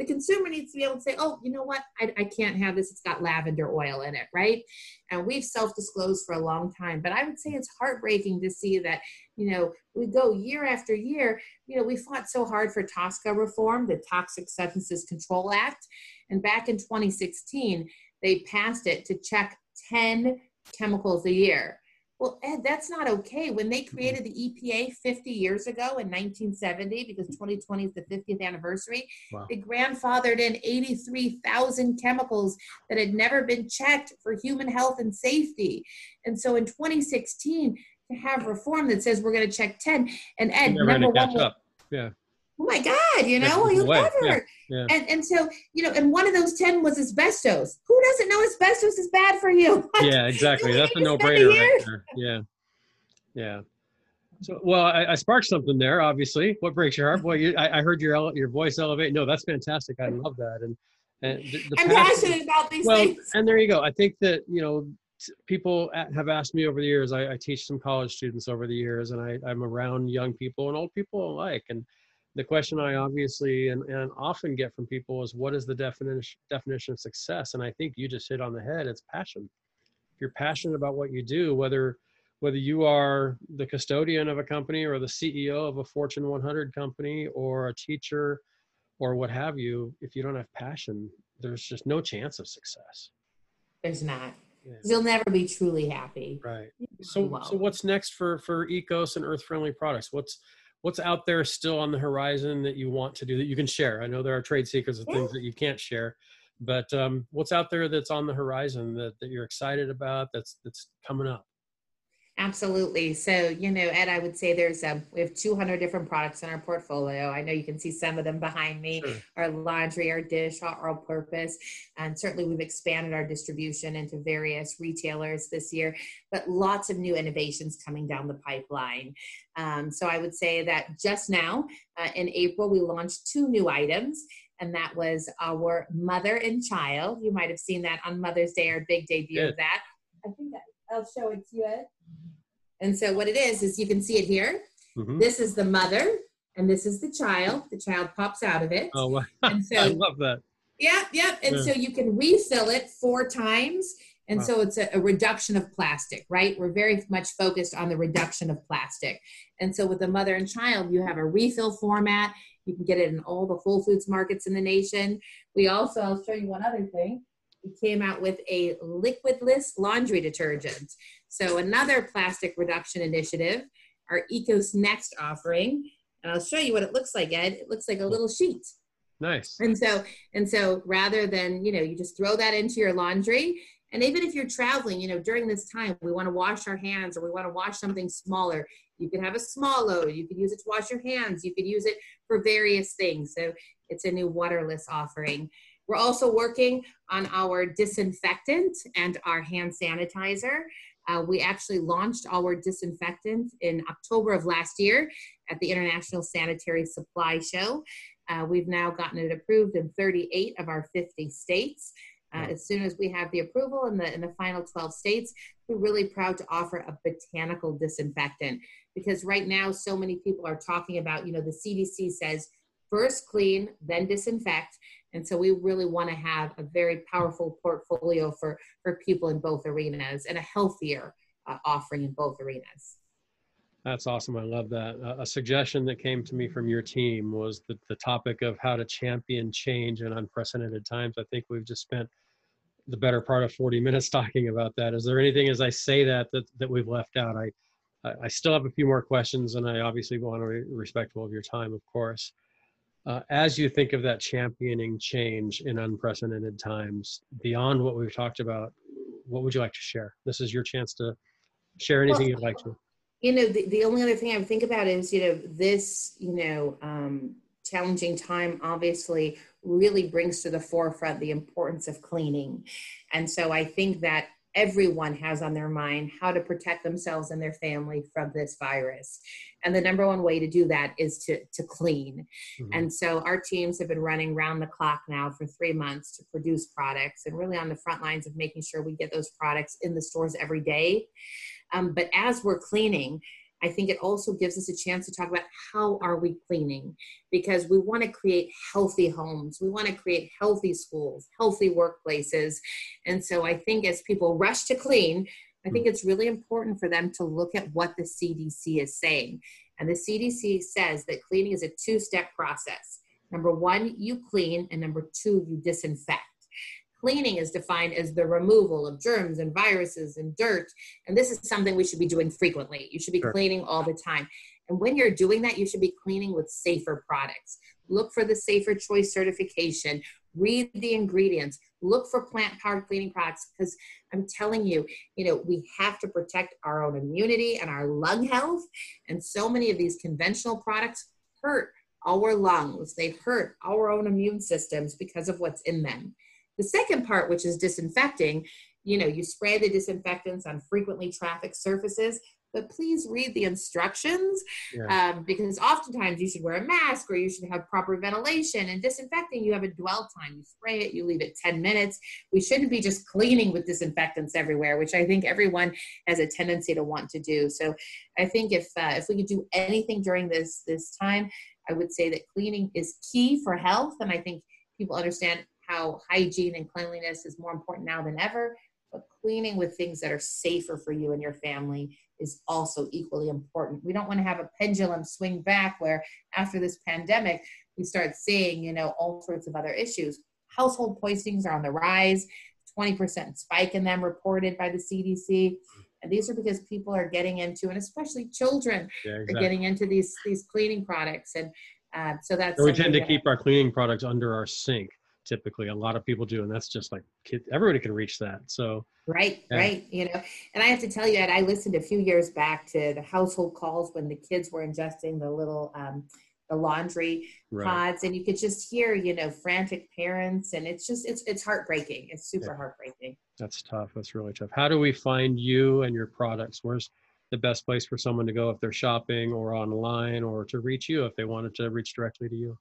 the consumer needs to be able to say, oh, you know what? I, I can't have this. It's got lavender oil in it, right? And we've self disclosed for a long time. But I would say it's heartbreaking to see that, you know, we go year after year. You know, we fought so hard for TSCA reform, the Toxic Substances Control Act. And back in 2016, they passed it to check 10 chemicals a year. Well, Ed, that's not okay. When they created the EPA 50 years ago in 1970, because 2020 is the 50th anniversary, wow. they grandfathered in 83,000 chemicals that had never been checked for human health and safety. And so in 2016, to have reform that says we're going to check 10, and Ed, number one, yeah oh my God, you know, you never. Yeah, yeah. And and so, you know, and one of those 10 was asbestos. Who doesn't know asbestos is bad for you? yeah, exactly. That's a no brainer right there. Yeah. Yeah. So, well, I, I, sparked something there. Obviously, what breaks your heart? Boy, you, I, I, heard your your voice elevate. No, that's fantastic. I love that. And and the, the I'm passion, passionate about these well, things. And there you go. I think that you know people have asked me over the years. I, I, teach some college students over the years, and I, I'm around young people and old people alike. And the question I obviously and, and often get from people is what is the definition definition of success? And I think you just hit on the head. It's passion. If you're passionate about what you do, whether whether you are the custodian of a company or the CEO of a Fortune 100 company or a teacher or what have you, if you don't have passion, there's just no chance of success. There's not. Yeah. You'll never be truly happy. Right. So, well. so what's next for for Ecos and Earth Friendly products? What's what's out there still on the horizon that you want to do that you can share? I know there are trade secrets and things that you can't share, but um, what's out there that's on the horizon that, that you're excited about that's that's coming up? Absolutely. So, you know, Ed, I would say there's a, we have 200 different products in our portfolio. I know you can see some of them behind me, sure. our laundry, our dish, our all purpose. And certainly we've expanded our distribution into various retailers this year, but lots of new innovations coming down the pipeline. Um, so I would say that just now uh, in April, we launched two new items and that was our mother and child. You might have seen that on Mother's Day, our big debut of that. I think that I'll show it to you. Ed. And so what it is, is you can see it here. Mm-hmm. This is the mother and this is the child. The child pops out of it. Oh, wow. And so, I love that. Yeah, yeah. And yeah. so you can refill it four times. And wow. so it's a, a, reduction of plastic, right? We're very much focused on the reduction of plastic. And so with the mother and child, you have a refill format. You can get it in all the Whole Foods markets in the nation. We also, I'll show you one other thing. We came out with a liquidless laundry detergent. So another plastic reduction initiative, our Ecos Next offering. And I'll show you what it looks like, Ed. It looks like a little sheet. Nice. And so, and so rather than, you know, you just throw that into your laundry. And even if you're traveling, you know, during this time, we want to wash our hands or we want to wash something smaller. You can have a small load. You could use it to wash your hands. You could use it for various things. So it's a new waterless offering. We're also working on our disinfectant and our hand sanitizer. Uh, we actually launched our disinfectant in October of last year at the International Sanitary Supply Show. Uh, we've now gotten it approved in 38 of our 50 states. Uh, as soon as we have the approval in the in the final 12 states, we're really proud to offer a botanical disinfectant because right now so many people are talking about, you know, the CDC says first clean, then disinfect. And so we really want to have a very powerful portfolio for, for people in both arenas and a healthier uh, offering in both arenas. That's awesome. I love that. Uh, a suggestion that came to me from your team was the, the topic of how to champion change in unprecedented times. I think we've just spent the better part of 40 minutes talking about that. Is there anything as I say that that, that we've left out? I, I still have a few more questions and I obviously want to be respectful of your time, of course. Uh, as you think of that championing change in unprecedented times, beyond what we've talked about, what would you like to share? This is your chance to share anything well, you'd like to. You know, the, the only other thing I would think about is, you know, this, you know, um, challenging time obviously really brings to the forefront the importance of cleaning. And so I think that everyone has on their mind how to protect themselves and their family from this virus. And the number one way to do that is to, to clean. Mm-hmm. And so our teams have been running round the clock now for three months to produce products and really on the front lines of making sure we get those products in the stores every day. Um, but as we're cleaning, I think it also gives us a chance to talk about how are we cleaning because we want to create healthy homes. We want to create healthy schools, healthy workplaces. And so I think as people rush to clean, I think it's really important for them to look at what the CDC is saying. And the CDC says that cleaning is a two step process. Number one, you clean, and number two, you disinfect. Cleaning is defined as the removal of germs and viruses and dirt. And this is something we should be doing frequently. You should be sure. cleaning all the time. And when you're doing that, you should be cleaning with safer products. Look for the Safer Choice certification. Read the ingredients. Look for plant powered cleaning products because I'm telling you, you know, we have to protect our own immunity and our lung health. And so many of these conventional products hurt our lungs, they hurt our own immune systems because of what's in them. The second part, which is disinfecting, you know, you spray the disinfectants on frequently trafficked surfaces, but please read the instructions yeah. um, because oftentimes you should wear a mask or you should have proper ventilation and disinfecting you have a dwell time. You spray it you leave it 10 minutes. We shouldn't be just cleaning with disinfectants everywhere which i think everyone has a tendency to want to do. So i think if uh, if we could do anything during this this time i would say that cleaning is key for health and i think people understand how hygiene and cleanliness is more important now than ever, but cleaning with things that are safer for you and your family is also equally important. We don't want to have a pendulum swing back where after this pandemic, we start seeing, you know, all sorts of other issues. Household poisonings are on the rise, 20% spike in them reported by the CDC. And these are because people are getting into, and especially children yeah, exactly. are getting into these these cleaning products. And uh, so that's. So we tend to keep our cleaning products under our sink typically a lot of people do and that's just like kid, everybody can reach that so right yeah. right you know and i have to tell you that i listened a few years back to the household calls when the kids were ingesting the little um, the laundry right. pods and you could just hear you know frantic parents and it's just it's it's heartbreaking it's super yeah. heartbreaking that's tough that's really tough how do we find you and your products where's the best place for someone to go if they're shopping or online or to reach you if they wanted to reach directly to you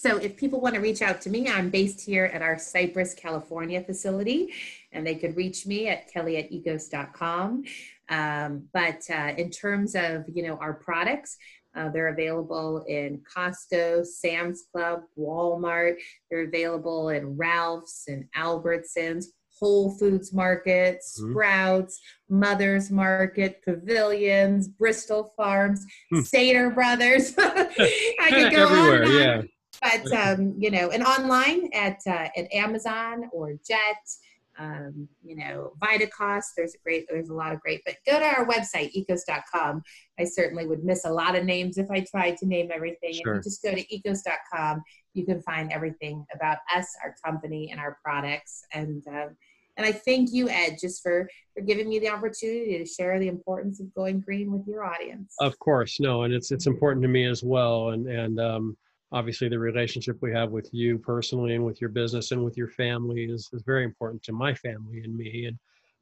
so if people want to reach out to me, I'm based here at our Cypress, California facility, and they could reach me at kelly at ecos.com. Um, but uh, in terms of, you know, our products, uh, they're available in Costco, Sam's Club, Walmart. They're available in Ralph's and Albertsons, Whole Foods Market, mm-hmm. Sprouts, Mother's Market, Pavilions, Bristol Farms, hmm. Stater Brothers. I could go Everywhere, on. yeah but um, you know, and online at uh, at Amazon or Jet, um, you know, Vitacost. There's a great, there's a lot of great. But go to our website, ecos.com. I certainly would miss a lot of names if I tried to name everything. Sure. If you just go to ecos.com, you can find everything about us, our company, and our products. And uh, and I thank you, Ed, just for for giving me the opportunity to share the importance of going green with your audience. Of course, no, and it's it's important to me as well. And and um, obviously the relationship we have with you personally and with your business and with your family is, is very important to my family and me. And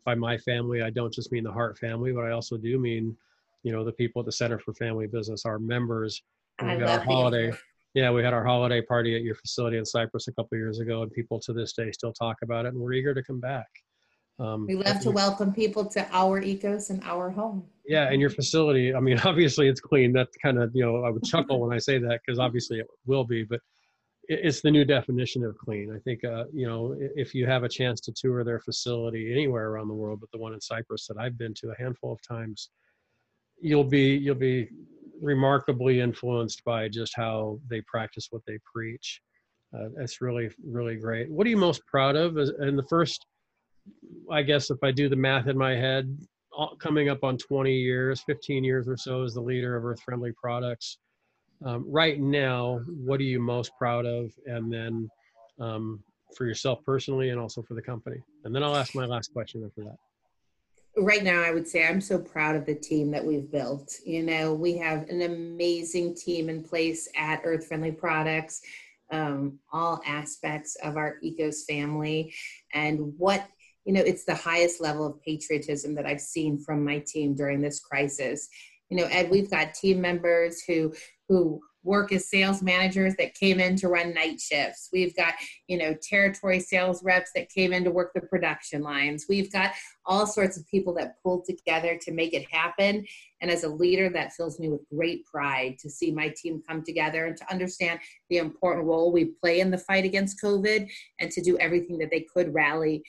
by my family i don't just mean the hart family but i also do mean you know the people at the center for family business our members. We our holiday yeah we had our holiday party at your facility in Cypress a couple years ago and people to this day still talk about it and we're eager to come back um, we love to welcome people to our ecos and our home. Yeah, and your facility. I mean, obviously it's clean. That's kind of you know I would chuckle when I say that because obviously it will be, but it's the new definition of clean. I think uh, you know if you have a chance to tour their facility anywhere around the world, but the one in Cypress that I've been to a handful of times, you'll be you'll be remarkably influenced by just how they practice what they preach. Uh, it's really really great. What are you most proud of? In the first I guess if I do the math in my head, coming up on 20 years, 15 years or so as the leader of Earth Friendly Products. Um, right now, what are you most proud of? And then um, for yourself personally and also for the company. And then I'll ask my last question after that. Right now, I would say I'm so proud of the team that we've built. You know, we have an amazing team in place at Earth Friendly Products, um, all aspects of our Ecos family. And what you know, it's the highest level of patriotism that I've seen from my team during this crisis. You know, Ed, we've got team members who who work as sales managers that came in to run night shifts. We've got, you know, territory sales reps that came in to work the production lines. We've got all sorts of people that pulled together to make it happen. And as a leader, that fills me with great pride to see my team come together and to understand the important role we play in the fight against COVID and to do everything that they could rally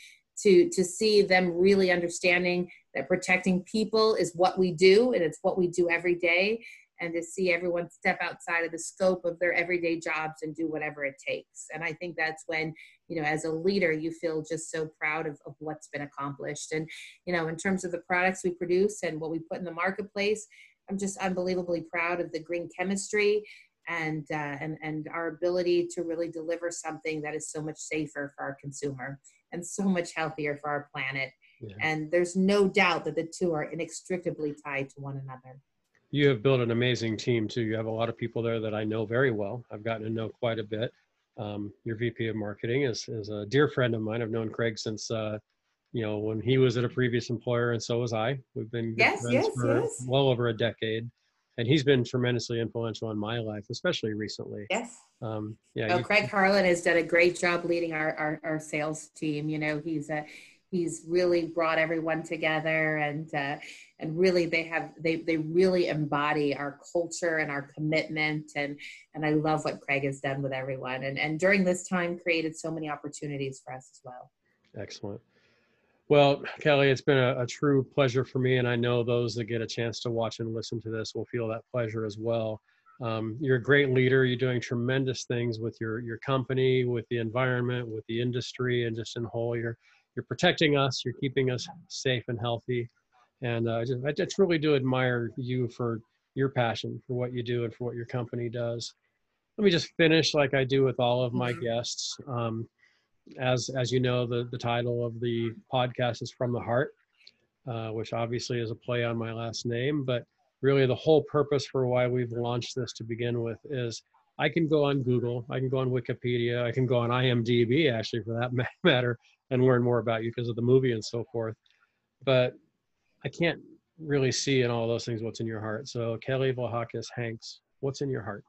to to see them really understanding that protecting people is what we do and it's what we do every day and to see everyone step outside of the scope of their everyday jobs and do whatever it takes. And i think that's when you know as a leader you feel just so proud of, of what's been accomplished. And you know in terms of the products we produce and what we put in the marketplace i'm just unbelievably proud of the green chemistry and uh, and and our ability to really deliver something that is so much safer for our consumer and so much healthier for our planet. Yeah. And there's no doubt that the two are inextricably tied to one another. You have built an amazing team too. You have a lot of people there that I know very well. I've gotten to know quite a bit. Um, your VP of marketing is, is a dear friend of mine. I've known Craig since, uh, you know, when he was at a previous employer and so was I. We've been yes, friends yes, for yes. well over a decade and he's been tremendously influential in my life, especially recently. Yes. Um, yeah. Oh, you, Craig Harlan has done a great job leading our, our, our sales team. You know, he's a, he's really brought everyone together and uh, and really they have they they really embody our culture and our commitment and and I love what Craig has done with everyone and and during this time created so many opportunities for us as well. Excellent. Well, Kelly, it's been a, a, true pleasure for me, and I know those that get a chance to watch and listen to this will feel that pleasure as well. Um, you're a great leader. You're doing tremendous things with your your company, with the environment, with the industry, and just in whole. You're you're protecting us. You're keeping us safe and healthy, and uh, I just I just really do admire you for your passion for what you do and for what your company does. Let me just finish like I do with all of my mm-hmm. guests. Um, as as you know, the the title of the podcast is from the heart, uh, which obviously is a play on my last name. But really, the whole purpose for why we've launched this to begin with is I can go on Google, I can go on Wikipedia, I can go on IMDb actually for that matter, and learn more about you because of the movie and so forth. But I can't really see in all those things what's in your heart. So Kelly Vlahakis Hanks, what's in your heart?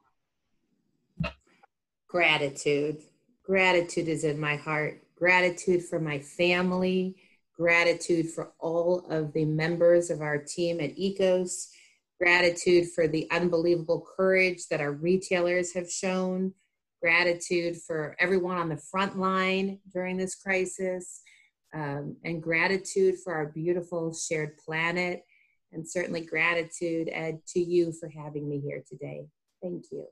Gratitude Gratitude is in my heart. Gratitude for my family. Gratitude for all of the members of our team at ECOS. Gratitude for the unbelievable courage that our retailers have shown. Gratitude for everyone on the front line during this crisis. Um, and gratitude for our beautiful shared planet. And certainly gratitude, Ed, to you for having me here today. Thank you.